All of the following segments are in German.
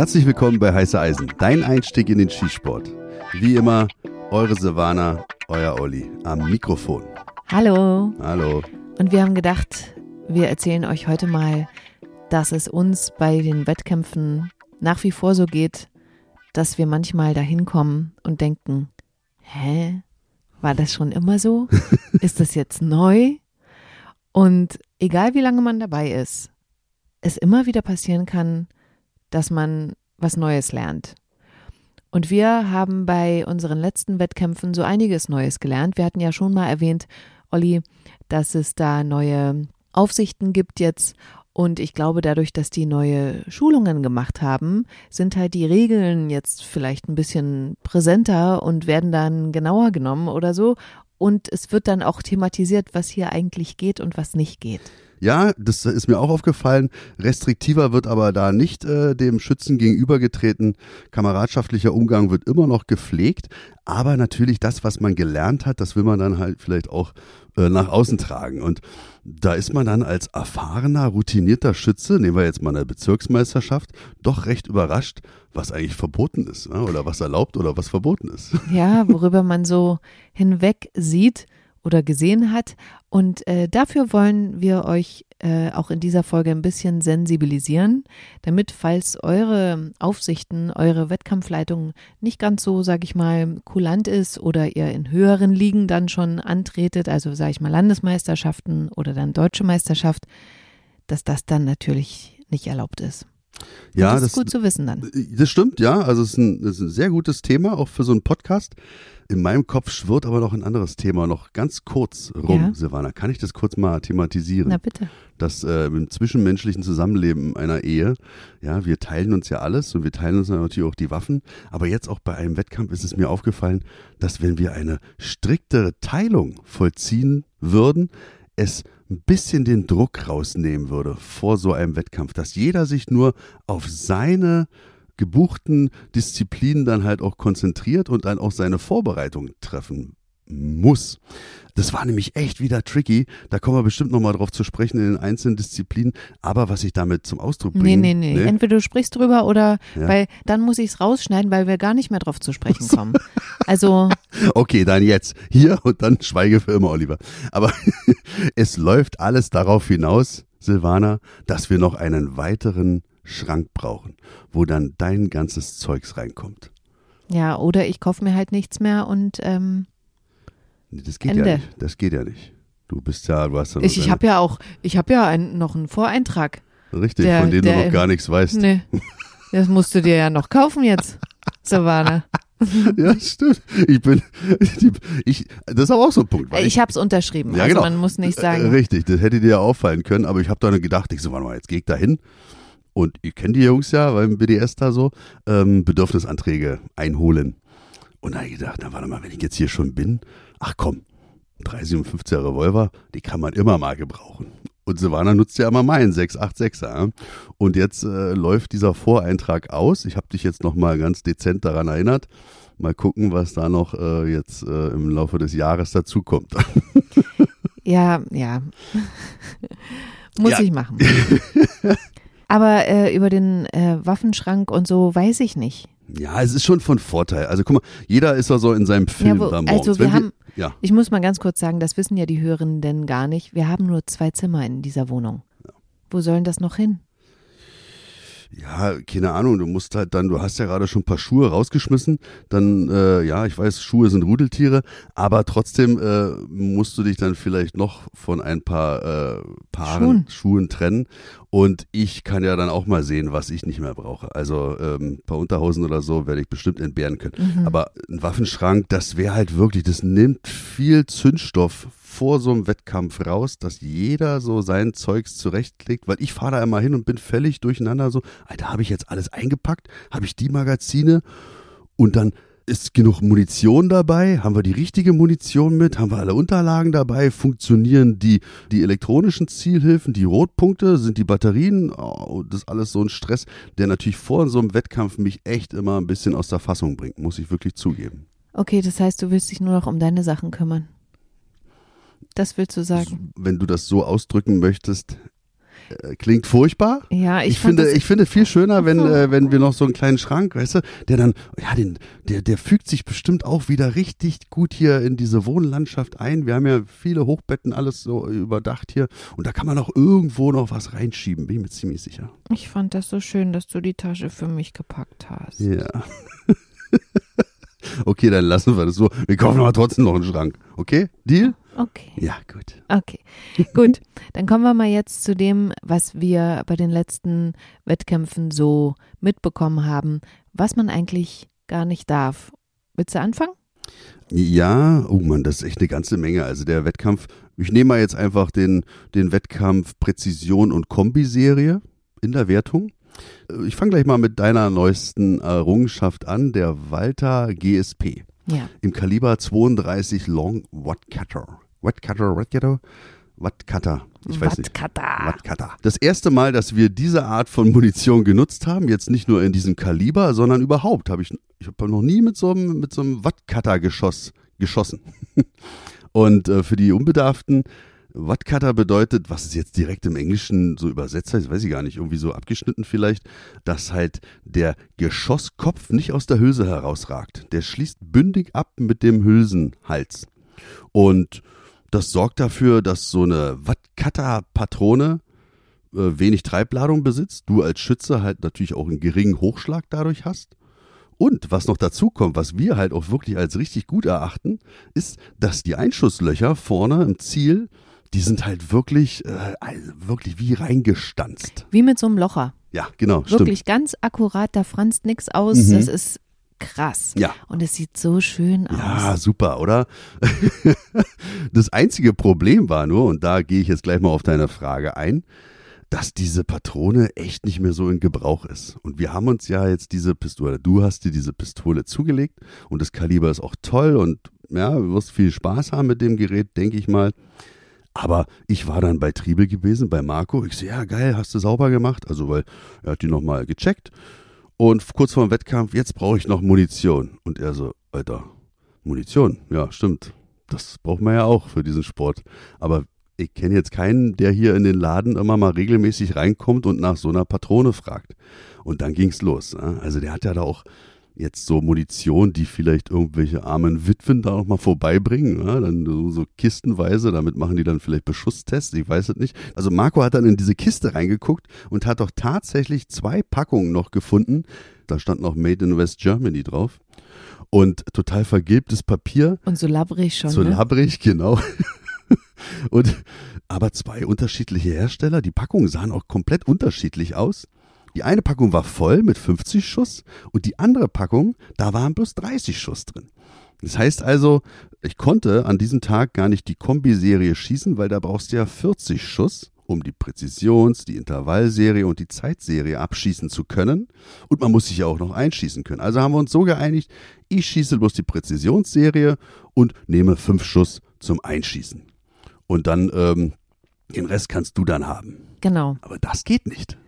Herzlich willkommen bei Heiße Eisen, dein Einstieg in den Skisport. Wie immer, eure Silvana, euer Olli am Mikrofon. Hallo. Hallo. Und wir haben gedacht, wir erzählen euch heute mal, dass es uns bei den Wettkämpfen nach wie vor so geht, dass wir manchmal dahin kommen und denken, hä, war das schon immer so? Ist das jetzt neu? Und egal wie lange man dabei ist, es immer wieder passieren kann, dass man was Neues lernt. Und wir haben bei unseren letzten Wettkämpfen so einiges Neues gelernt. Wir hatten ja schon mal erwähnt, Olli, dass es da neue Aufsichten gibt jetzt. Und ich glaube, dadurch, dass die neue Schulungen gemacht haben, sind halt die Regeln jetzt vielleicht ein bisschen präsenter und werden dann genauer genommen oder so. Und es wird dann auch thematisiert, was hier eigentlich geht und was nicht geht. Ja, das ist mir auch aufgefallen. Restriktiver wird aber da nicht äh, dem Schützen gegenübergetreten. Kameradschaftlicher Umgang wird immer noch gepflegt. Aber natürlich das, was man gelernt hat, das will man dann halt vielleicht auch äh, nach außen tragen. Und da ist man dann als erfahrener, routinierter Schütze, nehmen wir jetzt mal eine Bezirksmeisterschaft, doch recht überrascht, was eigentlich verboten ist ne? oder was erlaubt oder was verboten ist. Ja, worüber man so hinweg sieht oder gesehen hat. Und äh, dafür wollen wir euch äh, auch in dieser Folge ein bisschen sensibilisieren, damit, falls eure Aufsichten, eure Wettkampfleitung nicht ganz so, sag ich mal, kulant ist oder ihr in höheren Ligen dann schon antretet, also sag ich mal Landesmeisterschaften oder dann deutsche Meisterschaft, dass das dann natürlich nicht erlaubt ist. Ja, das das ist gut zu wissen dann. Das stimmt, ja. Also es ist ein, es ist ein sehr gutes Thema, auch für so einen Podcast. In meinem Kopf schwirrt aber noch ein anderes Thema noch ganz kurz rum, Ja. Silvana. Kann ich das kurz mal thematisieren? Na bitte. Das äh, im zwischenmenschlichen Zusammenleben einer Ehe, ja, wir teilen uns ja alles und wir teilen uns natürlich auch die Waffen. Aber jetzt auch bei einem Wettkampf ist es mir aufgefallen, dass wenn wir eine striktere Teilung vollziehen würden, es ein bisschen den Druck rausnehmen würde vor so einem Wettkampf, dass jeder sich nur auf seine gebuchten Disziplinen dann halt auch konzentriert und dann auch seine Vorbereitung treffen muss. Das war nämlich echt wieder tricky. Da kommen wir bestimmt nochmal drauf zu sprechen in den einzelnen Disziplinen. Aber was ich damit zum Ausdruck Nee, bringe. nee, nee. Entweder du sprichst drüber oder, Ja. weil dann muss ich es rausschneiden, weil wir gar nicht mehr drauf zu sprechen kommen. Also, Okay, dann jetzt. Hier und dann schweige für immer, Oliver. Aber es läuft alles darauf hinaus, Silvana, dass wir noch einen weiteren Schrank brauchen, wo dann dein ganzes Zeugs reinkommt. ja, oder ich kaufe mir halt nichts mehr und ähm, Nee, Das geht Ende. ja nicht. Das geht ja nicht. Du bist ja, du hast ja noch ich, ich habe ja auch, ich habe ja ein, noch einen Voreintrag. richtig, der- von dem du noch gar nichts weißt. Nee, das musst du dir ja noch kaufen jetzt, Savannah. Ja, stimmt. Ich bin, ich, das ist aber auch so ein Punkt. Weil Ich habe es unterschrieben, Ja, also genau. man muss nicht Äh, sagen, Richtig, das hätte dir ja auffallen können, aber ich habe da gedacht, ich so, warte mal, jetzt geh ich da hin und ihr kennt die Jungs ja beim BDS da so, ähm, Bedürfnisanträge einholen. Und da habe ich gedacht, na warte mal, wenn ich jetzt hier schon bin, ach komm, 357er Revolver, die kann man immer mal gebrauchen. Und Silvana nutzt ja immer meinen 686er. ja. Und jetzt äh, läuft dieser Voreintrag aus. Ich habe dich jetzt nochmal ganz dezent daran erinnert. Mal gucken, was da noch äh, jetzt äh, im Laufe des Jahres dazukommt. ja, ja, muss Ja. ich machen. Aber äh, über den äh, Waffenschrank und so weiß ich nicht. Ja, es ist schon von Vorteil. Also guck mal, jeder ist ja so in seinem Film wo- da morgens. also wir Wenn haben- ja, Ich muss mal ganz kurz sagen, das wissen ja die Hörenden gar nicht. Wir haben nur zwei Zimmer in dieser Wohnung. Wo sollen das noch hin? Ja, keine Ahnung, du musst halt dann, du hast ja gerade schon ein paar Schuhe rausgeschmissen, dann, äh, ja, ich weiß, Schuhe sind Rudeltiere, aber trotzdem äh, musst du dich dann vielleicht noch von ein paar äh, Paaren Schuhen. Schuhen trennen und ich kann ja dann auch mal sehen, was ich nicht mehr brauche. Also ähm, ein paar Unterhosen oder so werde ich bestimmt entbehren können. Mhm. Aber ein Waffenschrank, das wäre halt wirklich, das nimmt viel Zündstoff vor so einem Wettkampf raus, dass jeder so sein Zeugs zurechtlegt, weil ich fahre da immer hin und bin völlig durcheinander so, Alter, habe ich jetzt alles eingepackt? Habe ich die Magazine? Und dann ist genug Munition dabei? Haben wir die richtige Munition mit? Haben wir alle Unterlagen dabei? Funktionieren die, die elektronischen Zielhilfen, die Rotpunkte? Sind die Batterien? Oh, das ist alles so ein Stress, der natürlich vor so einem Wettkampf mich echt immer ein bisschen aus der Fassung bringt, muss ich wirklich zugeben. Okay, das heißt, du willst dich nur noch um deine Sachen kümmern. Das willst du sagen. Wenn du das so ausdrücken möchtest, Äh, Klingt furchtbar. Ja, ich, Ich, finde, ich finde viel schöner, wenn, äh, wenn wir noch so einen kleinen Schrank, weißt du, der dann, ja, den, der, der fügt sich bestimmt auch wieder richtig gut hier in diese Wohnlandschaft ein. Wir haben ja viele Hochbetten, alles so überdacht hier. Und da kann man auch irgendwo noch was reinschieben, bin ich mir ziemlich sicher. ich fand das so schön, dass du die Tasche für mich gepackt hast. Ja. okay, dann lassen wir das so. Wir kaufen aber trotzdem noch einen Schrank. Okay? Deal? Okay. Ja, gut. Okay, gut. Dann kommen wir mal jetzt zu dem, was wir bei den letzten Wettkämpfen so mitbekommen haben, was man eigentlich gar nicht darf. Willst du anfangen? Ja, oh Mann, das ist echt eine ganze Menge. Also der Wettkampf, ich nehme mal jetzt einfach den, den Wettkampf Präzision und Kombiserie in der Wertung. Ich fange gleich mal mit deiner neuesten Errungenschaft an, der Walter GSP Ja. im Kaliber 32 Long Wattcutter. Wattcutter, Wattcutter, Wattcutter. Ich weiß nicht. Wattkata. Wattcutter. Das erste Mal, dass wir diese Art von Munition genutzt haben, jetzt nicht nur in diesem Kaliber, sondern überhaupt, habe ich, ich habe noch nie mit so einem, mit so einem Wattcutter-Geschoss geschossen. Und äh, für die Unbedarften, Wattcutter bedeutet, was es jetzt direkt im Englischen so übersetzt heißt, weiß ich gar nicht, irgendwie so abgeschnitten vielleicht, dass halt der Geschosskopf nicht aus der Hülse herausragt. Der schließt bündig ab mit dem Hülsenhals. Und das sorgt dafür, dass so eine Wattcutter-Patrone äh, wenig Treibladung besitzt, du als Schütze halt natürlich auch einen geringen Hochschlag dadurch hast. Und was noch dazu kommt, was wir halt auch wirklich als richtig gut erachten, ist, dass die Einschusslöcher vorne im Ziel, die sind halt wirklich, äh, also wirklich wie reingestanzt. Wie mit so einem Locher. Ja, genau, stimmt. Wirklich ganz akkurat, da franzt nichts aus. Mhm. Das ist krass. Ja. Und es sieht so schön Ja, aus. super, oder? das einzige Problem war nur, und da gehe ich jetzt gleich mal auf deine Frage ein, dass diese Patrone echt nicht mehr so in Gebrauch ist. Und wir haben uns ja jetzt diese Pistole, du hast dir diese Pistole zugelegt und das Kaliber ist auch toll und ja, du wirst viel Spaß haben mit dem Gerät, denke ich mal. Aber ich war dann bei Triebel gewesen, bei Marco. Ich so, ja, geil, hast du sauber gemacht. Also, weil er hat die nochmal gecheckt. Und kurz vor dem Wettkampf, jetzt brauche ich noch Munition. Und er so, Alter, Munition, ja, stimmt. Das braucht man ja auch für diesen Sport. Aber ich kenne jetzt keinen, der hier in den Laden immer mal regelmäßig reinkommt und nach so einer Patrone fragt. Und dann ging's los. ne? Also der hat ja da auch jetzt so Munition, die vielleicht irgendwelche armen Witwen da noch mal vorbeibringen, ja, dann so, so kistenweise, damit machen die dann vielleicht Beschusstests, ich weiß es nicht. Also Marco hat dann in diese Kiste reingeguckt und hat doch tatsächlich zwei Packungen noch gefunden. Da stand noch Made in West Germany drauf. Und total vergilbtes Papier, Und so labbrig schon. so ne? labbrig, genau. Und aber zwei unterschiedliche Hersteller. Die Packungen sahen auch komplett unterschiedlich aus. Die eine Packung war voll mit 50 Schuss und die andere Packung, da waren bloß 30 Schuss drin. Das heißt also, ich konnte an diesem Tag gar nicht die Kombiserie schießen, weil da brauchst du ja 40 Schuss, um die Präzisions-, die Intervallserie und die Zeitserie abschießen zu können. Und man muss sich ja auch noch einschießen können. Also haben wir uns so geeinigt, ich schieße bloß die Präzisionsserie und nehme fünf Schuss zum Einschießen. Und dann ähm, den Rest kannst du dann haben. Genau. Aber das geht nicht.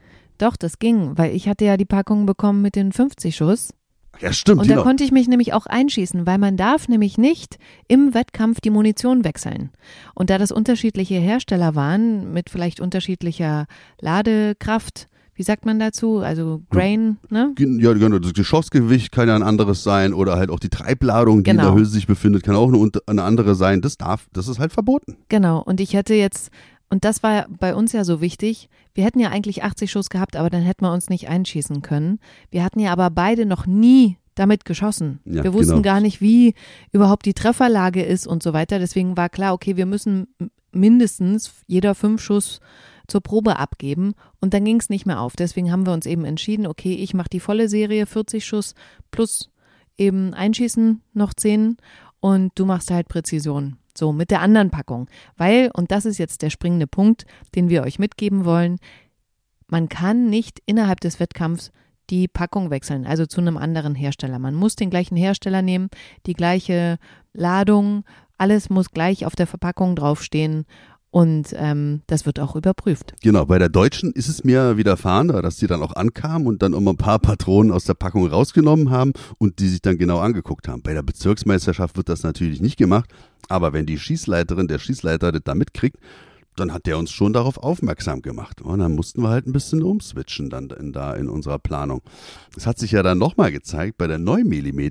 Doch, das ging, weil ich hatte ja die Packung bekommen mit den 50 Schuss. Ja, stimmt. Und da genau. konnte ich mich nämlich auch einschießen, weil man darf nämlich nicht im Wettkampf die Munition wechseln. Und da das unterschiedliche Hersteller waren, mit vielleicht unterschiedlicher Ladekraft, wie sagt man dazu? Also Grain, ne? Ja, genau, das Geschossgewicht kann ja ein anderes sein oder halt auch die Treibladung, die in Genau. der Hülse sich befindet, kann auch eine andere sein. Das darf, das ist halt verboten. Genau. Und ich hätte jetzt, und das war bei uns ja so wichtig, wir hätten ja eigentlich 80 Schuss gehabt, aber dann hätten wir uns nicht einschießen können. Wir hatten ja aber beide noch nie damit geschossen. Ja, wir wussten genau. gar nicht, wie überhaupt die Trefferlage ist und so weiter. Deswegen war klar, okay, wir müssen mindestens jeder fünf Schuss zur Probe abgeben und dann ging es nicht mehr auf. Deswegen haben wir uns eben entschieden, okay, ich mache die volle Serie, 40 Schuss plus eben einschießen noch 10 und du machst halt Präzision. So, mit der anderen Packung. Weil, und das ist jetzt der springende Punkt, den wir euch mitgeben wollen, man kann nicht innerhalb des Wettkampfs die Packung wechseln, also zu einem anderen Hersteller. Man muss den gleichen Hersteller nehmen, die gleiche Ladung, alles muss gleich auf der Verpackung draufstehen und ähm, das wird auch überprüft. Genau, bei der Deutschen ist es mir widerfahren, dass die dann auch ankamen und dann immer ein paar Patronen aus der Packung rausgenommen haben und die sich dann genau angeguckt haben. Bei der Bezirksmeisterschaft wird das natürlich nicht gemacht, aber wenn die Schießleiterin, der Schießleiter das da mitkriegt, dann hat der uns schon darauf aufmerksam gemacht. Und dann mussten wir halt ein bisschen umswitchen dann in, da in unserer Planung. Es hat sich ja dann nochmal gezeigt bei der 9 mm,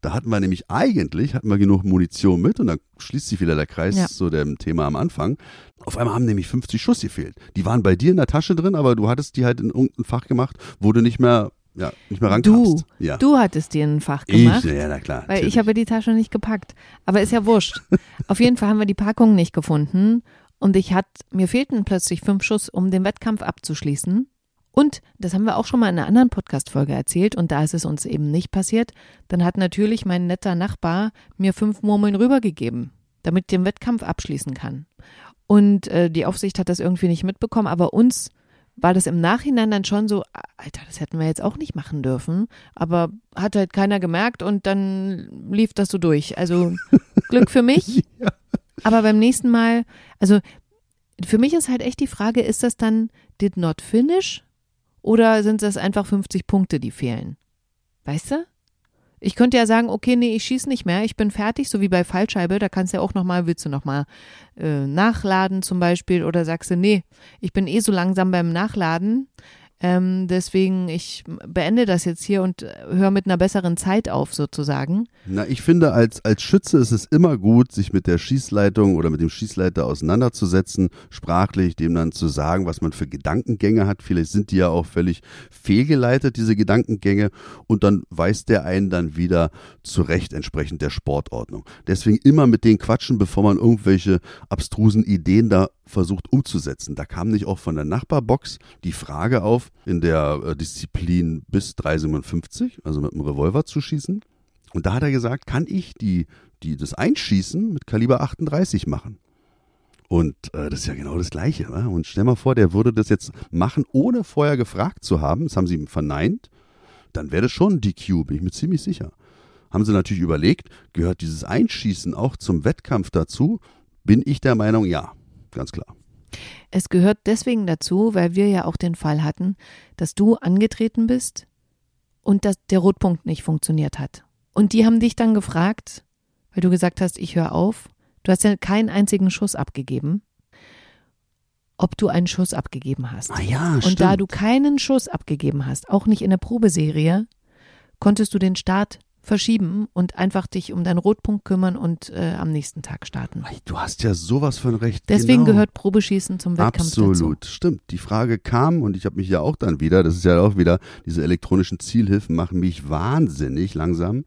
da hatten wir nämlich eigentlich, hatten wir genug Munition mit und dann schließt sich wieder der Kreis Ja. zu dem Thema am Anfang. Auf einmal haben nämlich 50 Schuss gefehlt. Die waren bei dir in der Tasche drin, aber du hattest die halt in irgendein Fach gemacht, wo du nicht mehr, ja, nicht mehr Du, rankamst. ja. du hattest dir ein Fach ich, gemacht. ja, na klar. Weil ich natürlich. habe die Tasche nicht gepackt. Aber ist ja wurscht. Auf jeden Fall haben wir die Packung nicht gefunden. Und ich hat, mir fehlten plötzlich fünf Schuss, um den Wettkampf abzuschließen. Und das haben wir auch schon mal in einer anderen Podcast-Folge erzählt und da ist es uns eben nicht passiert. Dann hat natürlich mein netter Nachbar mir fünf Murmeln rübergegeben, damit ich den Wettkampf abschließen kann. Und äh, die Aufsicht hat das irgendwie nicht mitbekommen, aber uns war das im Nachhinein dann schon so, Alter, das hätten wir jetzt auch nicht machen dürfen. Aber hat halt keiner gemerkt und dann lief das so durch. Also Glück für mich. Aber beim nächsten Mal, also für mich ist halt echt die Frage, ist das dann did not finish oder sind das einfach 50 Punkte, die fehlen? Weißt du? Ich könnte ja sagen, okay, nee, ich schieße nicht mehr, ich bin fertig, so wie bei Fallscheibe, da kannst du ja auch nochmal, willst du nochmal äh, nachladen zum Beispiel oder sagst du, nee, ich bin eh so langsam beim Nachladen, ähm, deswegen ich beende das jetzt hier und höre mit einer besseren Zeit auf sozusagen. Na, ich finde, als, als Schütze ist es immer gut, sich mit der Schießleitung oder mit dem Schießleiter auseinanderzusetzen, sprachlich, dem dann zu sagen, was man für Gedankengänge hat. Vielleicht sind die ja auch völlig fehlgeleitet, diese Gedankengänge, und dann weist der einen dann wieder zurecht entsprechend der Sportordnung. Deswegen immer mit denen quatschen, bevor man irgendwelche abstrusen Ideen da versucht umzusetzen. Da kam nicht auch von der Nachbarbox die Frage auf, in der äh, Disziplin bis 357, also mit dem Revolver zu schießen. Und da hat er gesagt, kann ich die, die das Einschießen mit Kaliber 38 machen? Und äh, das ist ja genau das Gleiche. Ne? Und stell mal vor, der würde das jetzt machen, ohne vorher gefragt zu haben. Das haben sie ihm verneint. Dann wäre das schon DQ, bin ich mir ziemlich sicher. Haben sie natürlich überlegt, gehört dieses Einschießen auch zum Wettkampf dazu? Bin ich der Meinung, ja, ganz klar. Es gehört deswegen dazu, weil wir ja auch den Fall hatten, dass du angetreten bist und dass der Rotpunkt nicht funktioniert hat. Und die haben dich dann gefragt, weil du gesagt hast, ich höre auf. Du hast ja keinen einzigen Schuss abgegeben, ob du einen Schuss abgegeben hast. Ah ja, und da du keinen Schuss abgegeben hast, auch nicht in der Probeserie, konntest du den Start verschieben und einfach dich um deinen Rotpunkt kümmern und äh, am nächsten Tag starten. Du hast ja sowas von recht. Deswegen genau. gehört Probeschießen zum Wettkampf dazu. Absolut, stimmt. Die Frage kam und ich habe mich ja auch dann wieder, das ist ja auch wieder, diese elektronischen Zielhilfen machen mich wahnsinnig langsam.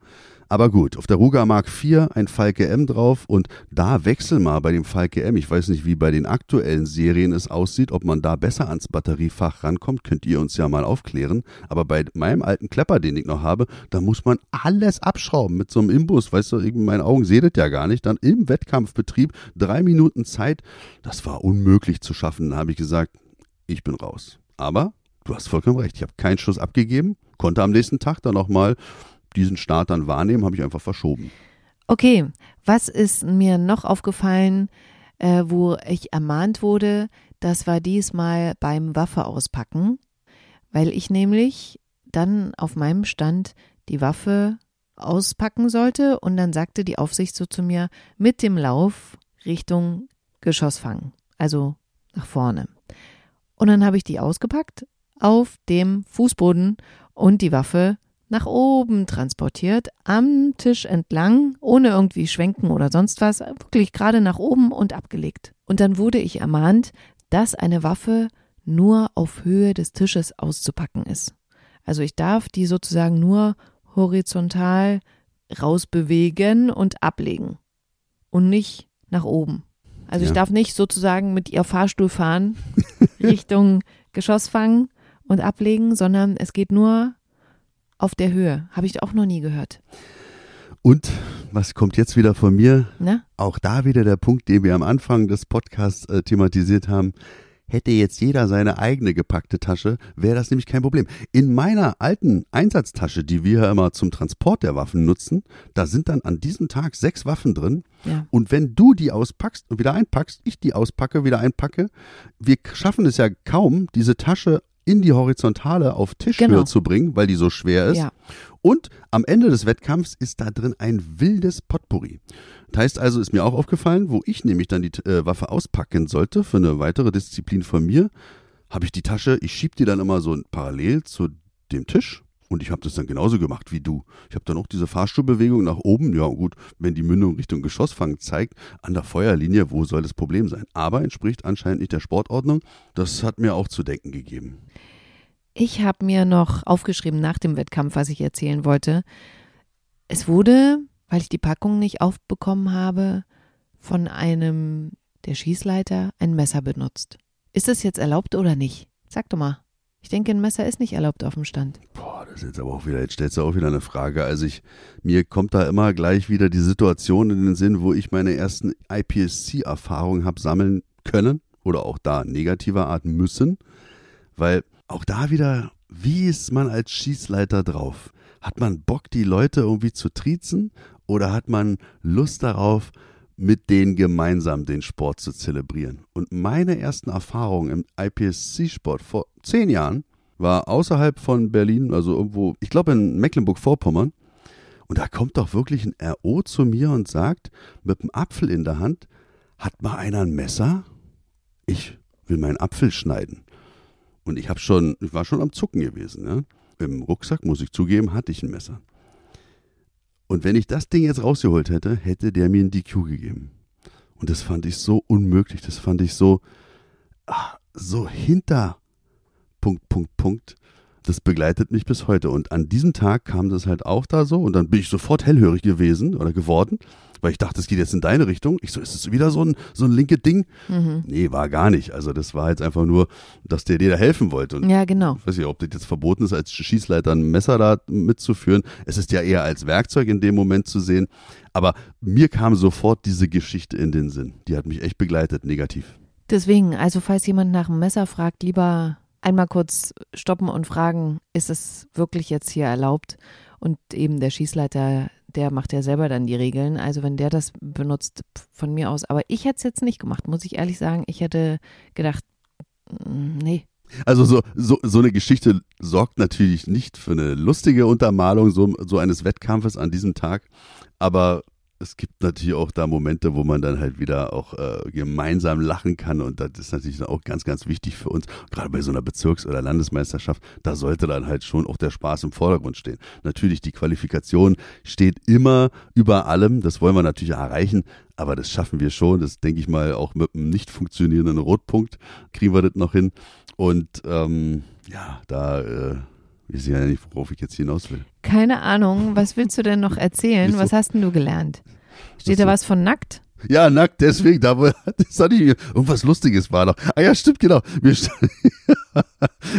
Aber gut, auf der Ruger Mark IV ein Falke M drauf und da wechsel mal bei dem Falke M. Ich weiß nicht, wie bei den aktuellen Serien es aussieht, ob man da besser ans Batteriefach rankommt, könnt ihr uns ja mal aufklären. Aber bei meinem alten Klepper, den ich noch habe, da muss man alles abschrauben mit so einem Imbus. Weißt du, in meinen Augen seht ihr ja gar nicht. Dann im Wettkampfbetrieb drei Minuten Zeit, das war unmöglich zu schaffen. Da habe ich gesagt, ich bin raus. Aber du hast vollkommen recht. Ich habe keinen Schuss abgegeben, konnte am nächsten Tag dann nochmal diesen Start dann wahrnehmen, habe ich einfach verschoben. Okay, was ist mir noch aufgefallen, äh, wo ich ermahnt wurde? Das war diesmal beim Waffe auspacken, weil ich nämlich dann auf meinem Stand die Waffe auspacken sollte und dann sagte die Aufsicht so zu mir mit dem Lauf Richtung Geschossfang, also nach vorne. Und dann habe ich die ausgepackt auf dem Fußboden und die Waffe nach oben transportiert, am Tisch entlang, ohne irgendwie schwenken oder sonst was, wirklich gerade nach oben und abgelegt. Und dann wurde ich ermahnt, dass eine Waffe nur auf Höhe des Tisches auszupacken ist. Also ich darf die sozusagen nur horizontal rausbewegen und ablegen und nicht nach oben. Also Ja. ich darf nicht sozusagen mit ihr Fahrstuhl fahren Richtung Geschossfang und ablegen, sondern es geht nur auf der Höhe. Habe ich auch noch nie gehört. Und was kommt jetzt wieder von mir? Ne? Auch da wieder der Punkt, den wir am Anfang des Podcasts äh, thematisiert haben. Hätte jetzt jeder seine eigene gepackte Tasche, wäre das nämlich kein Problem. In meiner alten Einsatztasche, die wir ja immer zum Transport der Waffen nutzen, da sind dann an diesem Tag sechs Waffen drin. Ja. Und wenn du die auspackst und wieder einpackst, ich die auspacke, wieder einpacke, wir schaffen es ja kaum, diese Tasche in die Horizontale auf Tischhöhe Genau. zu bringen, weil die so schwer ist. Ja. Und am Ende des Wettkampfs ist da drin ein wildes Potpourri. Heißt also, ist mir auch aufgefallen, wo ich nämlich dann die äh, Waffe auspacken sollte für eine weitere Disziplin von mir, habe ich die Tasche, ich schieb die dann immer so parallel zu dem Tisch und ich habe das dann genauso gemacht wie du. Ich habe dann auch diese Fahrstuhlbewegung nach oben. Ja, gut, wenn die Mündung Richtung Geschossfang zeigt, an der Feuerlinie, wo soll das Problem sein? Aber entspricht anscheinend nicht der Sportordnung. Das hat mir auch zu denken gegeben. Ich habe mir noch aufgeschrieben nach dem Wettkampf, was ich erzählen wollte. Es wurde, weil ich die Packung nicht aufbekommen habe, von einem der Schießleiter ein Messer benutzt. Ist das jetzt erlaubt oder nicht? Sag doch mal. Ich denke, ein Messer ist nicht erlaubt auf dem Stand. Boah, das ist jetzt aber auch wieder, jetzt stellst du auch wieder eine Frage. Also ich, mir kommt da immer gleich wieder die Situation in den Sinn, wo ich meine ersten IPSC-Erfahrungen habe sammeln können oder auch da negativer Art müssen, weil auch da wieder, wie ist man als Schießleiter drauf? Hat man Bock, die Leute irgendwie zu triezen oder hat man Lust darauf, mit denen gemeinsam den Sport zu zelebrieren. Und meine ersten Erfahrungen im IPSC-Sport vor zehn Jahren war außerhalb von Berlin, also irgendwo, ich glaube in Mecklenburg-Vorpommern. Und da kommt doch wirklich ein RO zu mir und sagt, mit einem Apfel in der Hand, hat mal einer ein Messer? Ich will meinen Apfel schneiden. Und ich habe schon, ich war schon am Zucken gewesen. Ja? Im Rucksack, muss ich zugeben, hatte ich ein Messer. Und wenn ich das Ding jetzt rausgeholt hätte, hätte der mir ein DQ gegeben. Und das fand ich so unmöglich, das fand ich so, ach, so hinter Punkt, Punkt, Punkt. Das begleitet mich bis heute. Und an diesem Tag kam das halt auch da so und dann bin ich sofort hellhörig gewesen oder geworden weil ich dachte, es geht jetzt in deine Richtung. Ich so, ist es wieder so ein, so ein linke Ding? Mhm. Nee, war gar nicht. Also das war jetzt einfach nur, dass der dir da helfen wollte. Und ja, genau. Ich weiß nicht, ob das jetzt verboten ist, als Schießleiter ein Messer da mitzuführen. Es ist ja eher als Werkzeug in dem Moment zu sehen. Aber mir kam sofort diese Geschichte in den Sinn. Die hat mich echt begleitet, negativ. Deswegen, also falls jemand nach einem Messer fragt, lieber einmal kurz stoppen und fragen, ist es wirklich jetzt hier erlaubt? Und eben der Schießleiter der macht ja selber dann die Regeln. Also wenn der das benutzt, von mir aus. Aber ich hätte es jetzt nicht gemacht, muss ich ehrlich sagen. Ich hätte gedacht, mm, nee. Also so, so, so eine Geschichte sorgt natürlich nicht für eine lustige Untermalung so, so eines Wettkampfes an diesem Tag. Aber es gibt natürlich auch da Momente, wo man dann halt wieder auch äh, gemeinsam lachen kann und das ist natürlich auch ganz, ganz wichtig für uns, gerade bei so einer Bezirks- oder Landesmeisterschaft, da sollte dann halt schon auch der Spaß im Vordergrund stehen. Natürlich, die Qualifikation steht immer über allem, das wollen wir natürlich erreichen, aber das schaffen wir schon, das denke ich mal auch mit einem nicht funktionierenden Rotpunkt kriegen wir das noch hin. Und ähm, ja, da äh, ich weiß ja nicht, worauf ich jetzt hinaus will. Keine Ahnung. Was willst du denn noch erzählen? Was hast denn du gelernt? Steht da was von nackt? Ja, nackt, deswegen, da, das hatte ich, irgendwas Lustiges war noch. Ah ja, stimmt, genau. Wir,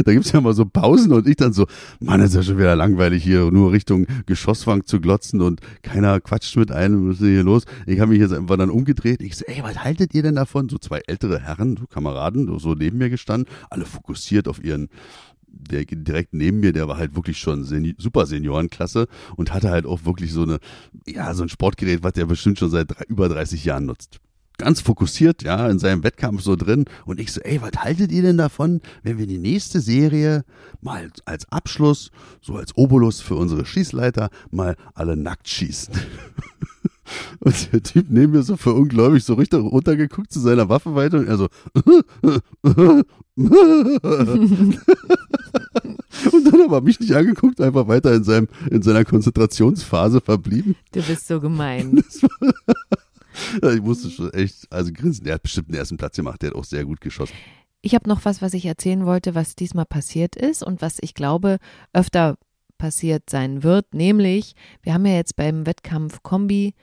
da gibt's ja mal so Pausen und ich dann so, Mann, ist ja schon wieder langweilig hier, nur Richtung Geschosswang zu glotzen und keiner quatscht mit einem, was ist hier los? Ich habe mich jetzt einfach dann umgedreht. Ich so, ey, was haltet ihr denn davon? So zwei ältere Herren, so Kameraden, so neben mir gestanden, alle fokussiert auf ihren der direkt neben mir, der war halt wirklich schon Seni super Seniorenklasse und hatte halt auch wirklich so eine, ja, so ein Sportgerät, was der bestimmt schon seit drei, über 30 Jahren nutzt. Ganz fokussiert, ja, in seinem Wettkampf so drin. Und ich so, ey, was haltet ihr denn davon, wenn wir die nächste Serie mal als Abschluss, so als Obolus für unsere Schießleiter, mal alle nackt schießen? Und der Typ neben mir so verungläubig so richtig runtergeguckt zu seiner Waffenweite und er so. und dann aber mich nicht angeguckt, einfach weiter in, seinem, in seiner Konzentrationsphase verblieben. Du bist so gemein. ich musste schon echt, also grinsen. Er hat bestimmt den ersten Platz gemacht, der hat auch sehr gut geschossen. Ich habe noch was, was ich erzählen wollte, was diesmal passiert ist und was ich glaube öfter passiert sein wird, nämlich wir haben ja jetzt beim Wettkampf Kombi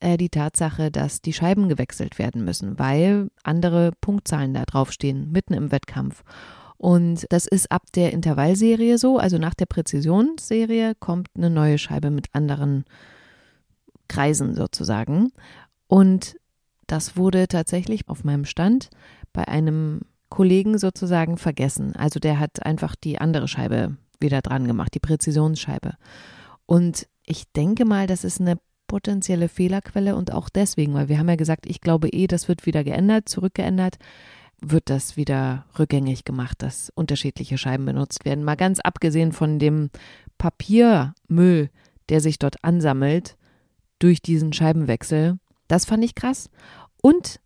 äh, die Tatsache, dass die Scheiben gewechselt werden müssen, weil andere Punktzahlen da draufstehen, mitten im Wettkampf. Und das ist ab der Intervallserie so, also nach der Präzisionsserie kommt eine neue Scheibe mit anderen Kreisen sozusagen. Und das wurde tatsächlich auf meinem Stand bei einem Kollegen sozusagen vergessen. Also der hat einfach die andere Scheibe wieder dran gemacht, die Präzisionsscheibe. Und ich denke mal, das ist eine potenzielle Fehlerquelle und auch deswegen, weil wir haben ja gesagt, ich glaube eh, das wird wieder geändert, zurückgeändert, wird das wieder rückgängig gemacht, dass unterschiedliche Scheiben benutzt werden. Mal ganz abgesehen von dem Papiermüll, der sich dort ansammelt durch diesen Scheibenwechsel, Das fand ich krass. Und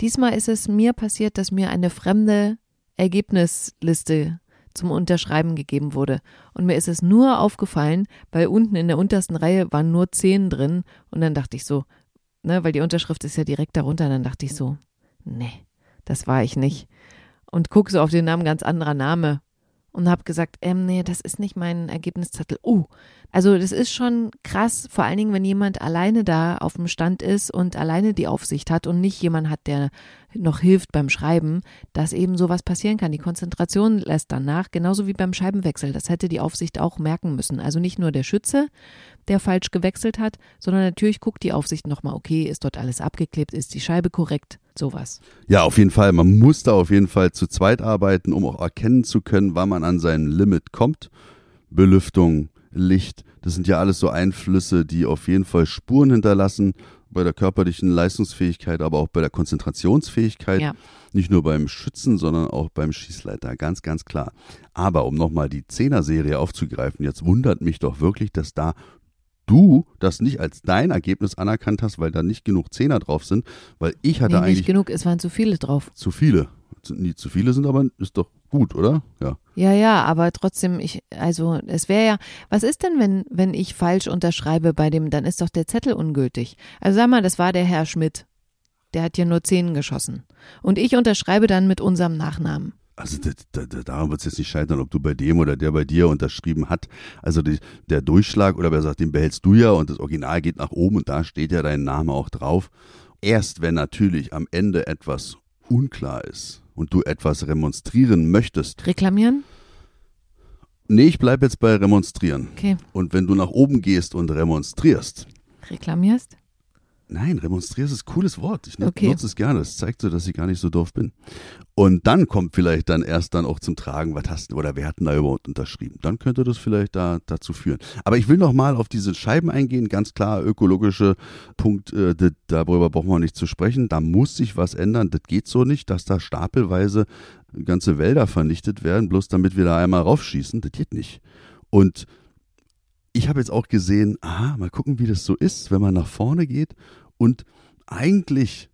diesmal ist es mir passiert, dass mir eine fremde Ergebnisliste zum Unterschreiben gegeben wurde. Und mir ist es nur aufgefallen, weil unten in der untersten Reihe waren nur zehn drin. Und dann dachte ich so, ne, weil die Unterschrift ist ja direkt darunter, dann dachte ich so, nee, das war ich nicht. Und gucke so auf den Namen, ganz anderer Name und habe gesagt, ähm, nee, das ist nicht mein Ergebniszettel. Oh, also das ist schon krass, vor allen Dingen, wenn jemand alleine da auf dem Stand ist und alleine die Aufsicht hat und nicht jemand hat, der noch hilft beim Schreiben, dass eben sowas passieren kann. Die Konzentration lässt dann nach, genauso wie beim Scheibenwechsel. Das hätte die Aufsicht auch merken müssen. Also nicht nur der Schütze, der falsch gewechselt hat, sondern natürlich guckt die Aufsicht nochmal, okay, ist dort alles abgeklebt, ist die Scheibe korrekt, sowas. Ja, auf jeden Fall. Man muss da auf jeden Fall zu zweit arbeiten, um auch erkennen zu können, wann man an sein Limit kommt. Belüftung, Licht, das sind ja alles so Einflüsse, die auf jeden Fall Spuren hinterlassen bei der körperlichen Leistungsfähigkeit, aber auch bei der Konzentrationsfähigkeit. Ja. Nicht nur beim Schützen, sondern auch beim Schießleiter, ganz, ganz klar. Aber um nochmal die Zehner-Serie aufzugreifen, jetzt wundert mich doch wirklich, dass da du das nicht als dein Ergebnis anerkannt hast, weil da nicht genug Zehner drauf sind, weil ich hatte nee, eigentlich. Nicht genug, es waren zu viele drauf. Zu viele. Nie zu viele sind, aber ist doch gut, oder? Ja. Ja, ja, aber trotzdem, ich, also es wäre ja, was ist denn, wenn, wenn ich falsch unterschreibe bei dem, dann ist doch der Zettel ungültig. Also sag mal, das war der Herr Schmidt. Der hat ja nur Zehn geschossen. Und ich unterschreibe dann mit unserem Nachnamen. Also da, da, daran wird es jetzt nicht scheitern, ob du bei dem oder der bei dir unterschrieben hat. Also die, der Durchschlag oder wer sagt, den behältst du ja und das Original geht nach oben und da steht ja dein Name auch drauf. Erst wenn natürlich am Ende etwas unklar ist und du etwas remonstrieren möchtest. Reklamieren? Nee, ich bleibe jetzt bei remonstrieren. Okay. Und wenn du nach oben gehst und remonstrierst. Reklamierst? Nein, remonstrierst ist ein cooles Wort. Ich okay. nutze es gerne. Das zeigt so, dass ich gar nicht so doof bin. Und dann kommt vielleicht dann erst dann auch zum Tragen, was hast du oder wer hat denn da überhaupt unterschrieben? Dann könnte das vielleicht da dazu führen. Aber ich will noch mal auf diese Scheiben eingehen. Ganz klar, ökologische Punkt, äh, darüber brauchen wir nicht zu sprechen. Da muss sich was ändern. Das geht so nicht, dass da stapelweise ganze Wälder vernichtet werden, bloß damit wir da einmal raufschießen. Das geht nicht. Und ich habe jetzt auch gesehen, aha, mal gucken, wie das so ist, wenn man nach vorne geht. Und eigentlich,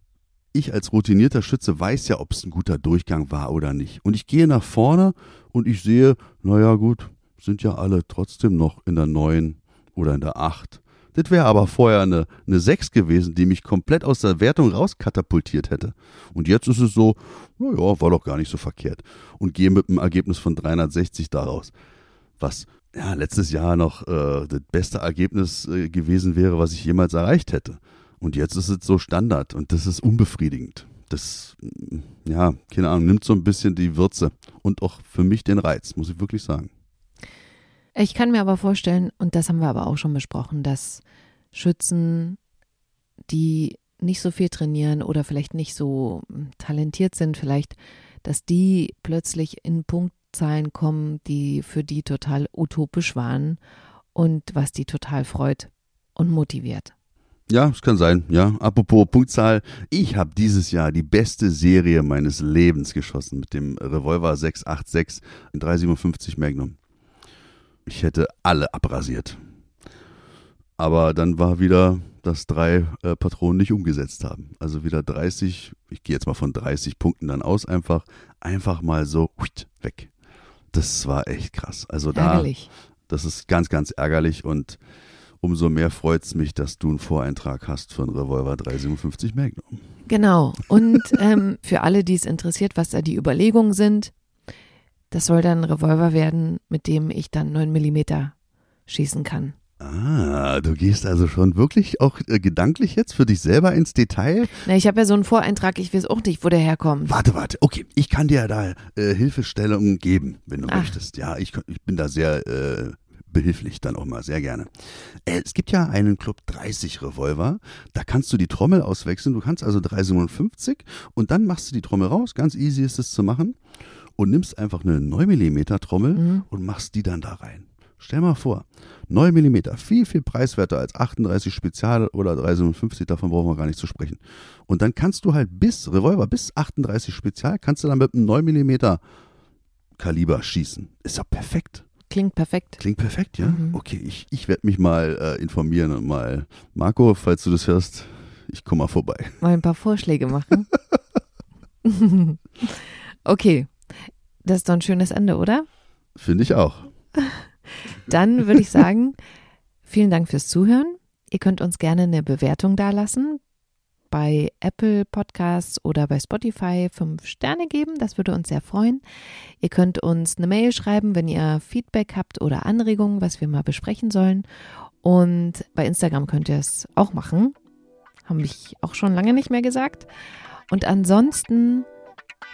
ich als routinierter Schütze weiß ja, ob es ein guter Durchgang war oder nicht. Und ich gehe nach vorne und ich sehe, naja gut, sind ja alle trotzdem noch in der 9 oder in der 8. Das wäre aber vorher eine, eine 6 gewesen, die mich komplett aus der Wertung rauskatapultiert hätte. Und jetzt ist es so, naja, war doch gar nicht so verkehrt. Und gehe mit einem Ergebnis von 360 daraus. Was ja, letztes Jahr noch äh, das beste Ergebnis äh, gewesen wäre, was ich jemals erreicht hätte. Und jetzt ist es so Standard und das ist unbefriedigend. Das, ja, keine Ahnung, nimmt so ein bisschen die Würze und auch für mich den Reiz, muss ich wirklich sagen. Ich kann mir aber vorstellen, und das haben wir aber auch schon besprochen, dass Schützen, die nicht so viel trainieren oder vielleicht nicht so mm, talentiert sind, vielleicht, dass die plötzlich in Punkt Zahlen kommen, die für die total utopisch waren und was die total freut und motiviert. Ja, es kann sein, ja. Apropos Punktzahl, ich habe dieses Jahr die beste Serie meines Lebens geschossen mit dem Revolver 686 in 357 Magnum. Ich hätte alle abrasiert. Aber dann war wieder, dass drei äh, Patronen nicht umgesetzt haben. Also wieder 30, ich gehe jetzt mal von 30 Punkten dann aus, einfach, einfach mal so weg das war echt krass. Also da, ärgerlich. das ist ganz, ganz ärgerlich und umso mehr freut es mich, dass du einen Voreintrag hast für einen Revolver 357 Magnum. Genau. Und ähm, für alle, die es interessiert, was da die Überlegungen sind, das soll dann ein Revolver werden, mit dem ich dann 9 mm schießen kann. Ah, du gehst also schon wirklich auch äh, gedanklich jetzt für dich selber ins Detail? Na, ich habe ja so einen Voreintrag, ich weiß auch nicht, wo der herkommt. Warte, warte, okay, ich kann dir da äh, Hilfestellungen geben, wenn du Ach. möchtest. Ja, ich, ich bin da sehr äh, behilflich dann auch mal, sehr gerne. Äh, es gibt ja einen Club 30 Revolver, da kannst du die Trommel auswechseln, du kannst also 357 und dann machst du die Trommel raus, ganz easy ist es zu machen und nimmst einfach eine 9 mm Trommel mhm. und machst die dann da rein. Stell mal vor, 9 mm, viel, viel preiswerter als 38 Spezial oder 357, davon brauchen wir gar nicht zu sprechen. Und dann kannst du halt bis Revolver, bis 38 Spezial, kannst du dann mit einem 9 mm Kaliber schießen. Ist ja perfekt. Klingt perfekt. Klingt perfekt, ja? Mhm. Okay, ich, ich werde mich mal äh, informieren und mal, Marco, falls du das hörst, ich komme mal vorbei. Mal ein paar Vorschläge machen. okay, das ist doch ein schönes Ende, oder? Finde ich auch. Dann würde ich sagen, vielen Dank fürs Zuhören. Ihr könnt uns gerne eine Bewertung dalassen bei Apple Podcasts oder bei Spotify fünf Sterne geben. Das würde uns sehr freuen. Ihr könnt uns eine Mail schreiben, wenn ihr Feedback habt oder Anregungen, was wir mal besprechen sollen. Und bei Instagram könnt ihr es auch machen. Haben ich auch schon lange nicht mehr gesagt. Und ansonsten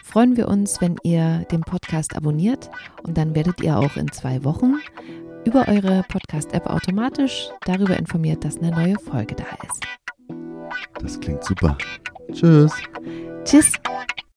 freuen wir uns, wenn ihr den Podcast abonniert und dann werdet ihr auch in zwei Wochen über eure Podcast-App automatisch darüber informiert, dass eine neue Folge da ist. Das klingt super. Tschüss. Tschüss.